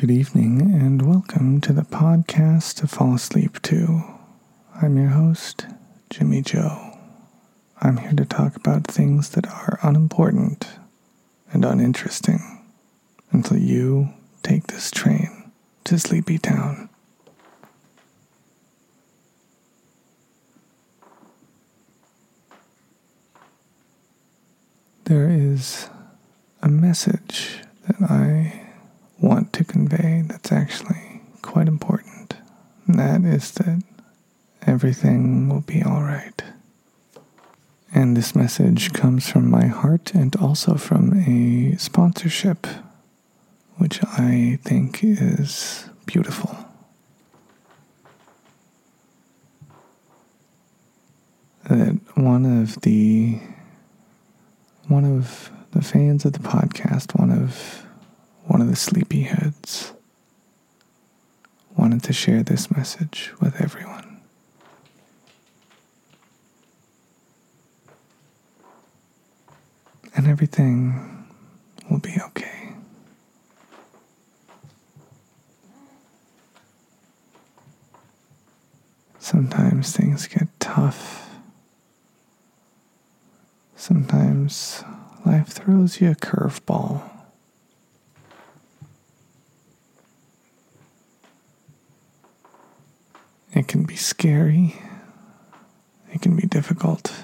Good evening, and welcome to the podcast to fall asleep to. I'm your host, Jimmy Joe. I'm here to talk about things that are unimportant and uninteresting until you take this train to Sleepy Town. There is a message that I want to convey that's actually quite important. And that is that everything will be all right. And this message comes from my heart and also from a sponsorship, which I think is beautiful. That one of the one of the fans of the podcast, one of one of the sleepyheads, wanted to share this message with everyone. And everything will be okay. Sometimes things get tough. Sometimes life throws you a curveball. It can be scary. It can be difficult.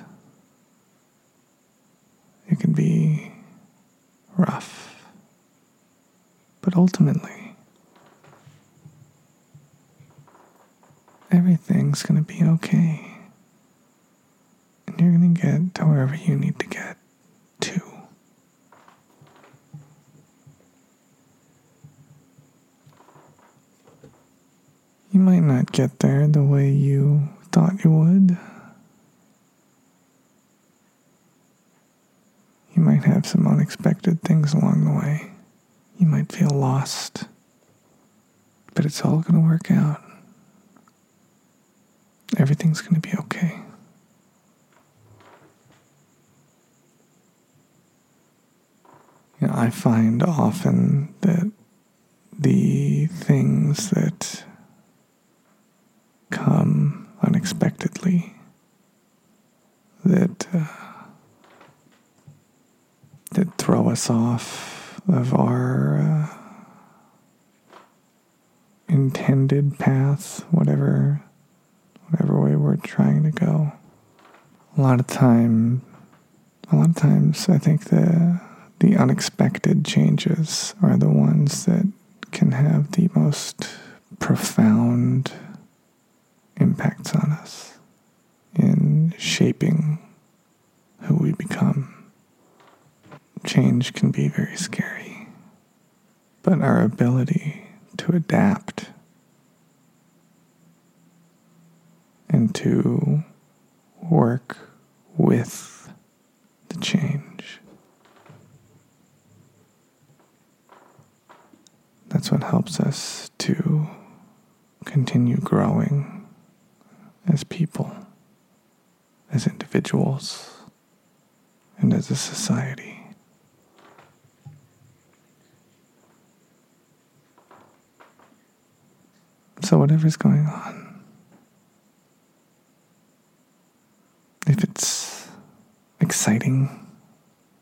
It can be rough. But ultimately, everything's going to be okay. And you're going to get to wherever you need to get to. You might not get there the way you thought you would. You might have some unexpected things along the way. You might feel lost. But it's all going to work out. Everything's going to be okay. You know, I find often that the things that come unexpectedly, that uh, that throw us off of our uh, intended path, whatever whatever way we're trying to go. A lot of time, a lot of times, I think the the unexpected changes are the ones that can have the most profound impacts on us in shaping who we become. Change can be very scary, but our ability to adapt and to work with the change. That's what helps us to continue growing as people, as individuals, and as a society. So, whatever's going on, if it's exciting,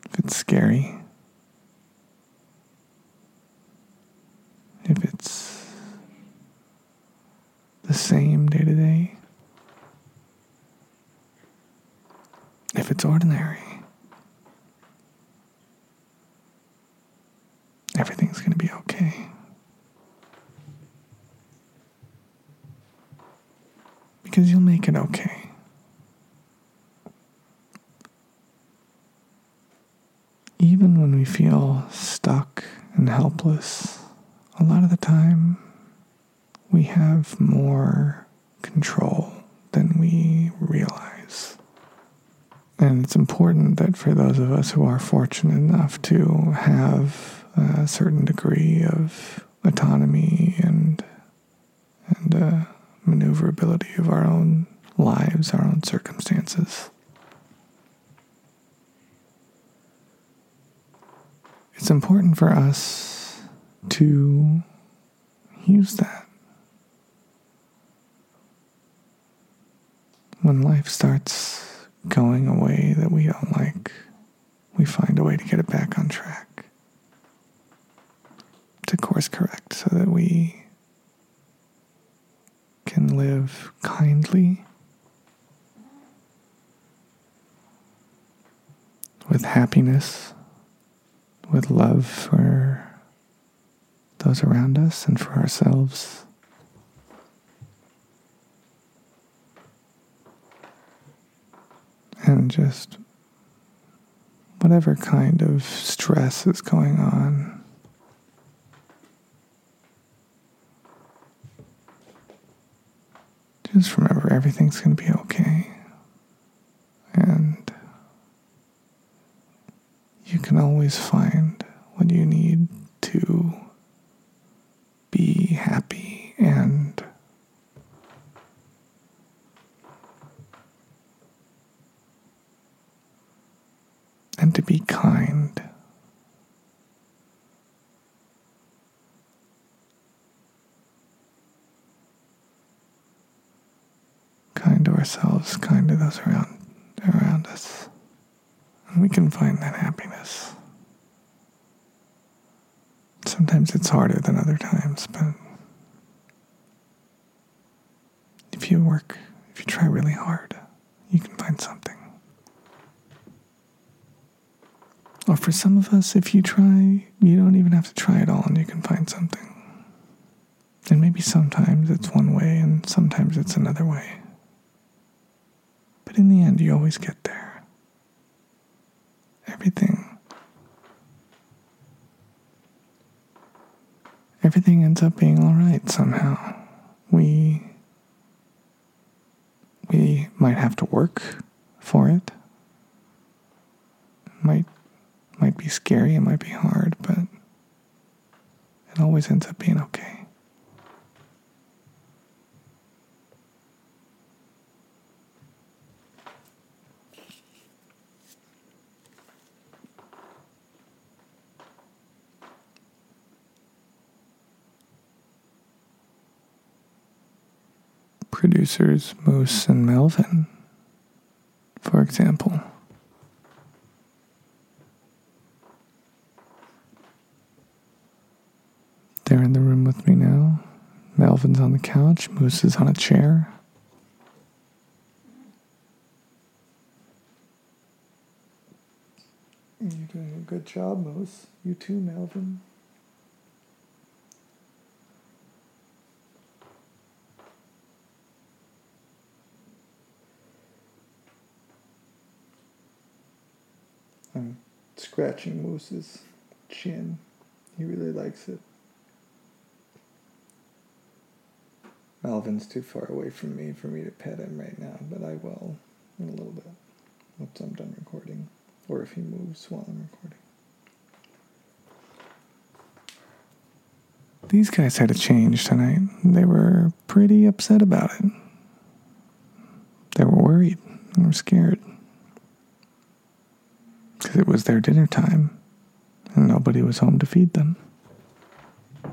if it's scary, if it's the same day to day, if it's ordinary, everything's going to be okay. Okay. Even when we feel stuck and helpless, a lot of the time we have more control than we realize. And it's important that for those of us who are fortunate enough to have a certain degree of autonomy and and uh, maneuverability of our own lives, our own circumstances. It's important for us to use that. When life starts going a way that we don't like, we find a way to get it back on track, to course correct so that we can live kindly with happiness, with love for those around us and for ourselves. And just whatever kind of stress is going on. Just remember everything's going to be okay. And you can always find what you need to be happy and and to be kind. Kind to ourselves, kind to those around around us. We can find that happiness. Sometimes it's harder than other times, but if you work, if you try really hard, you can find something. Or for some of us, if you try, you don't even have to try at all and you can find something. And maybe sometimes it's one way and sometimes it's another way. But in the end, you always get there. Everything. Everything ends up being all right somehow. We we might have to work for it. Might might be scary, it might be hard, but it always ends up being okay. Producers Moose and Melvin, for example. They're in the room with me now. Melvin's on the couch, Moose is on a chair. You're doing a good job, Moose. You too, Melvin. I'm scratching Moose's chin. He really likes it. Melvin's too far away from me for me to pet him right now, but I will in a little bit once I'm done recording, or if he moves while I'm recording. These guys had a change tonight. They were pretty upset about it. They were worried and were scared. Because it was their dinner time and nobody was home to feed them. I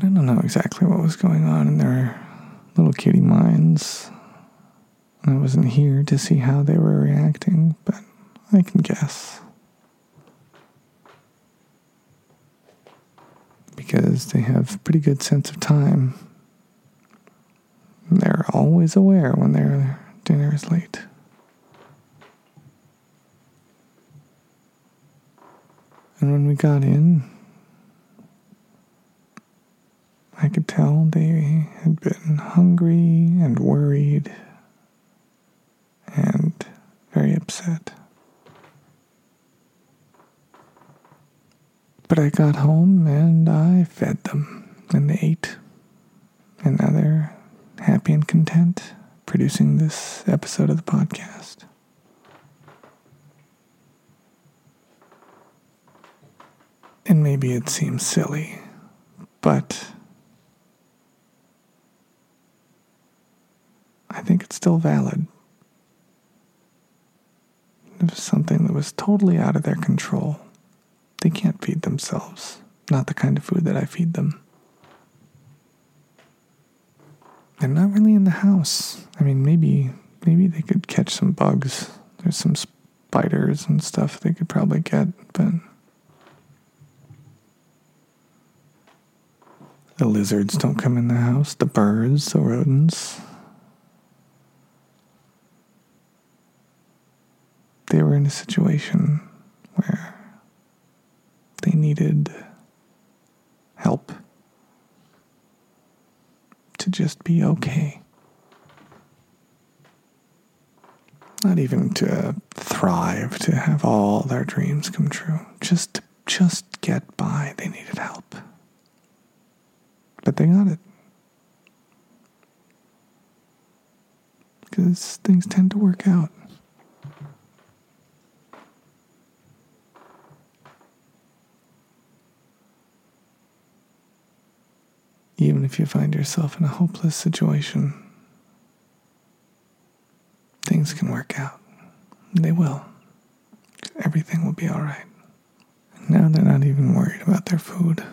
don't know exactly what was going on in their little kitty minds. I wasn't here to see how they were reacting, but I can guess. Because they have a pretty good sense of time. They're always aware when their dinner is late. And when we got in, I could tell they had been hungry and worried and very upset. But I got home and I fed them, and they ate. And now they're happy and content producing this episode of the podcast. And maybe it seems silly, but I think it's still valid. It was something that was totally out of their control. they can't feed themselves. Not the kind of food that I feed them. They're not really in the house. I mean, maybe maybe they could catch some bugs. There's some spiders and stuff they could probably get, but the lizards don't come in the house, the birds, the rodents. They were in a situation where they needed help to just be okay. Not even to thrive, to have all their dreams come true. Just to just get by. They needed help. They got it. Because things tend to work out. even if you find yourself in a hopeless situation, things can work out. They will. Everything will be all right. Now they're not even worried about their food.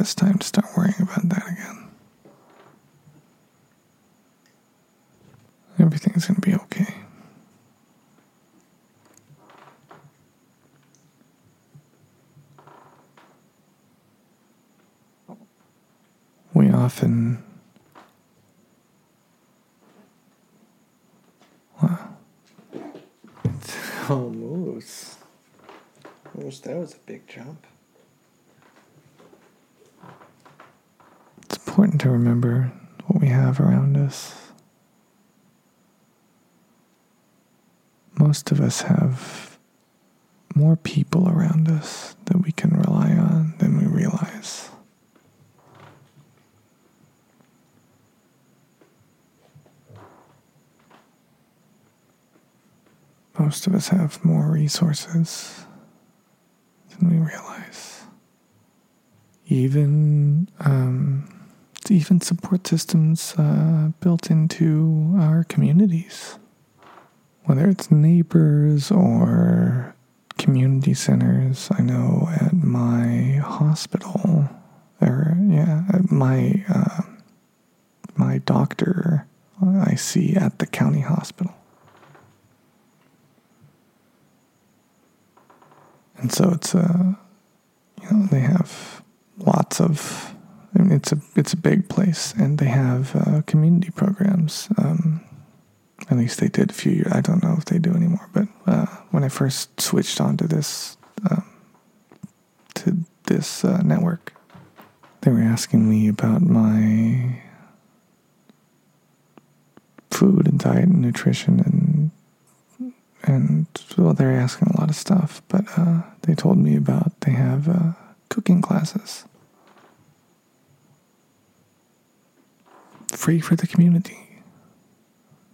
Breakfast time to start worrying about that again. Everything's going to be okay. we often wow oh moose moose that was a big jump it's important to remember what we have around us most of us have more people around us that we can rely on than we realize most of us have more resources than we realize. Even um, even support systems uh, built into our communities, whether it's neighbors or community centers. I know at my hospital, or yeah, at my uh, my doctor I see at the county hospital and so it's a uh, you know they have lots of I mean, it's a it's a big place and they have uh, community programs um, at least they did a few years I don't know if they do anymore but uh, when I first switched onto this um, to this uh, network they were asking me about my food and diet and nutrition and and well, they're asking a lot of stuff, but uh, they told me about they have uh, cooking classes free for the community.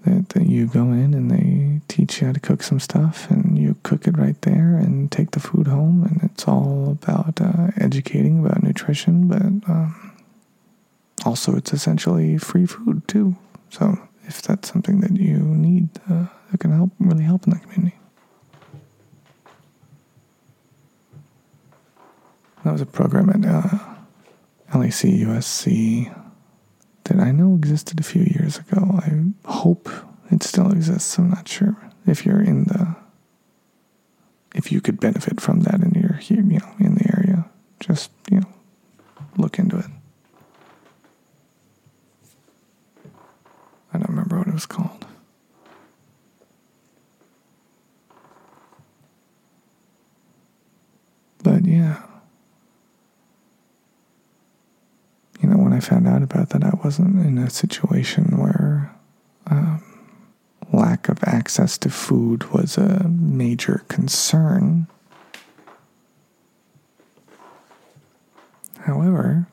That, that you go in and they teach you how to cook some stuff, and you cook it right there and take the food home, and it's all about uh, educating about nutrition, but um, also it's essentially free food too. So if that's something that you need, uh, that can help really help in that community. That was a program at uh, LAC USC that I know existed a few years ago. I hope it still exists. I'm not sure if you're in the if you could benefit from that in you're you know, in the area. Just you know, look into it. I don't remember what it was called. But yeah. You know, when I found out about that, I wasn't in a situation where um, lack of access to food was a major concern. However,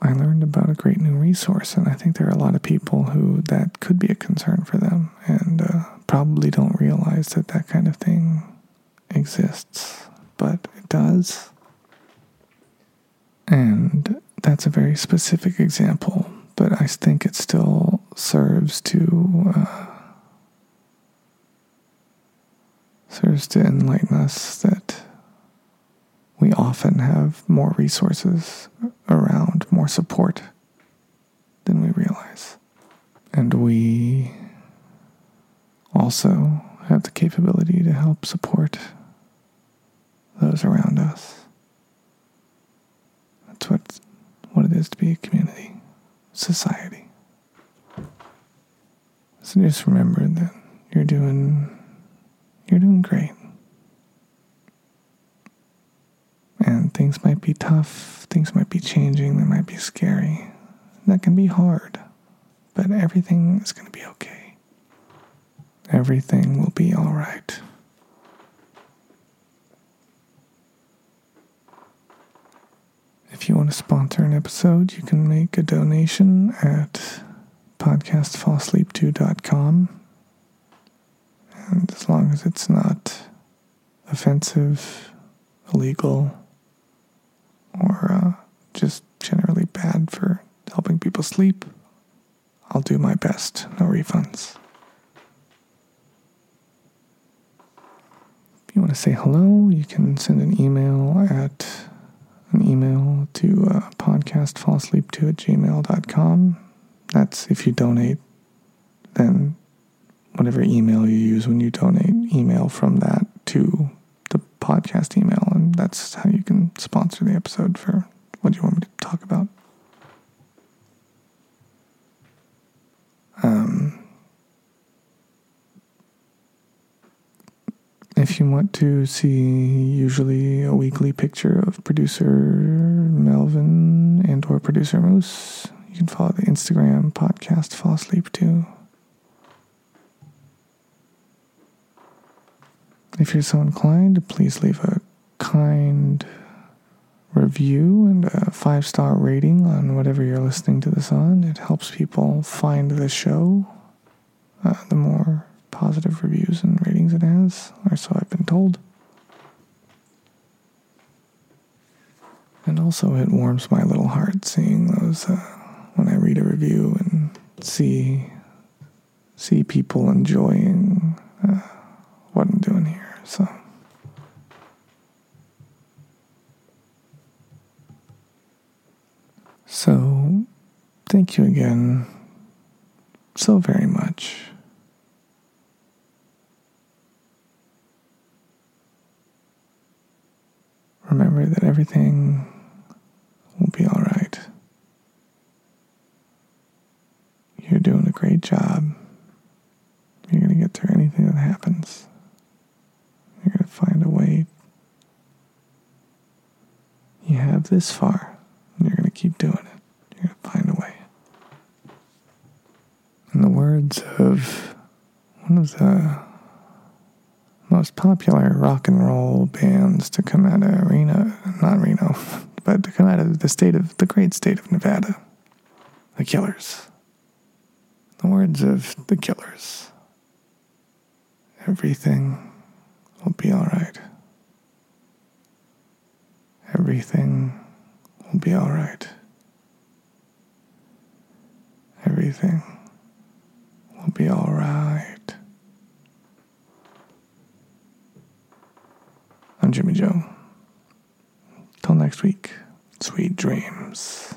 I learned about a great new resource, and I think there are a lot of people who that could be a concern for them and uh, probably don't realize that that kind of thing exists but it does. And that's a very specific example. But I think it still serves to uh, serves to enlighten us that we often have more resources around, more support than we realize. And we also have the capability to help support those around us. That's what it is to be a community, society. So just remember that you're doing you're doing great. And things might be tough, things might be changing, they might be scary. That can be hard, but everything is going to be okay. Everything will be all right. If you want to sponsor an episode, you can make a donation at podcastfallsleep2.com. And as long as it's not offensive, illegal, or uh, just generally bad for helping people sleep, I'll do my best. No refunds. If you want to say hello, you can send an email at an email to uh, podcastfallsleep2 at gmail.com. That's if you donate, then whatever email you use when you donate, email from that to the podcast email, and that's how you can sponsor the episode for what you want me to talk about. Um, want to see usually a weekly picture of producer Melvin and or producer Moose, you can follow the Instagram podcast Fall Asleep too. If you're so inclined, please leave a kind review and a five star rating on whatever you're listening to this on. It helps people find the show. Uh, the more positive reviews and ratings it has, or so I've been told. And also, it warms my little heart seeing those uh, when I read a review and see see people enjoying uh, what I'm doing here. So. So, thank you again so very much. Remember that everything will be all right. You're doing a great job. You're going to get through anything that happens. You're going to find a way. You have this far, and you're going to keep doing it. You're going to find a way. In the words of one of the most popular rock and roll bands to come out of Reno, not Reno, but to come out of the state of the great state of Nevada, the Killers. The words of the Killers. Everything will be all right. Everything will be all right. Everything will be all right. I'm Jimmy Joe. Till next week, sweet dreams.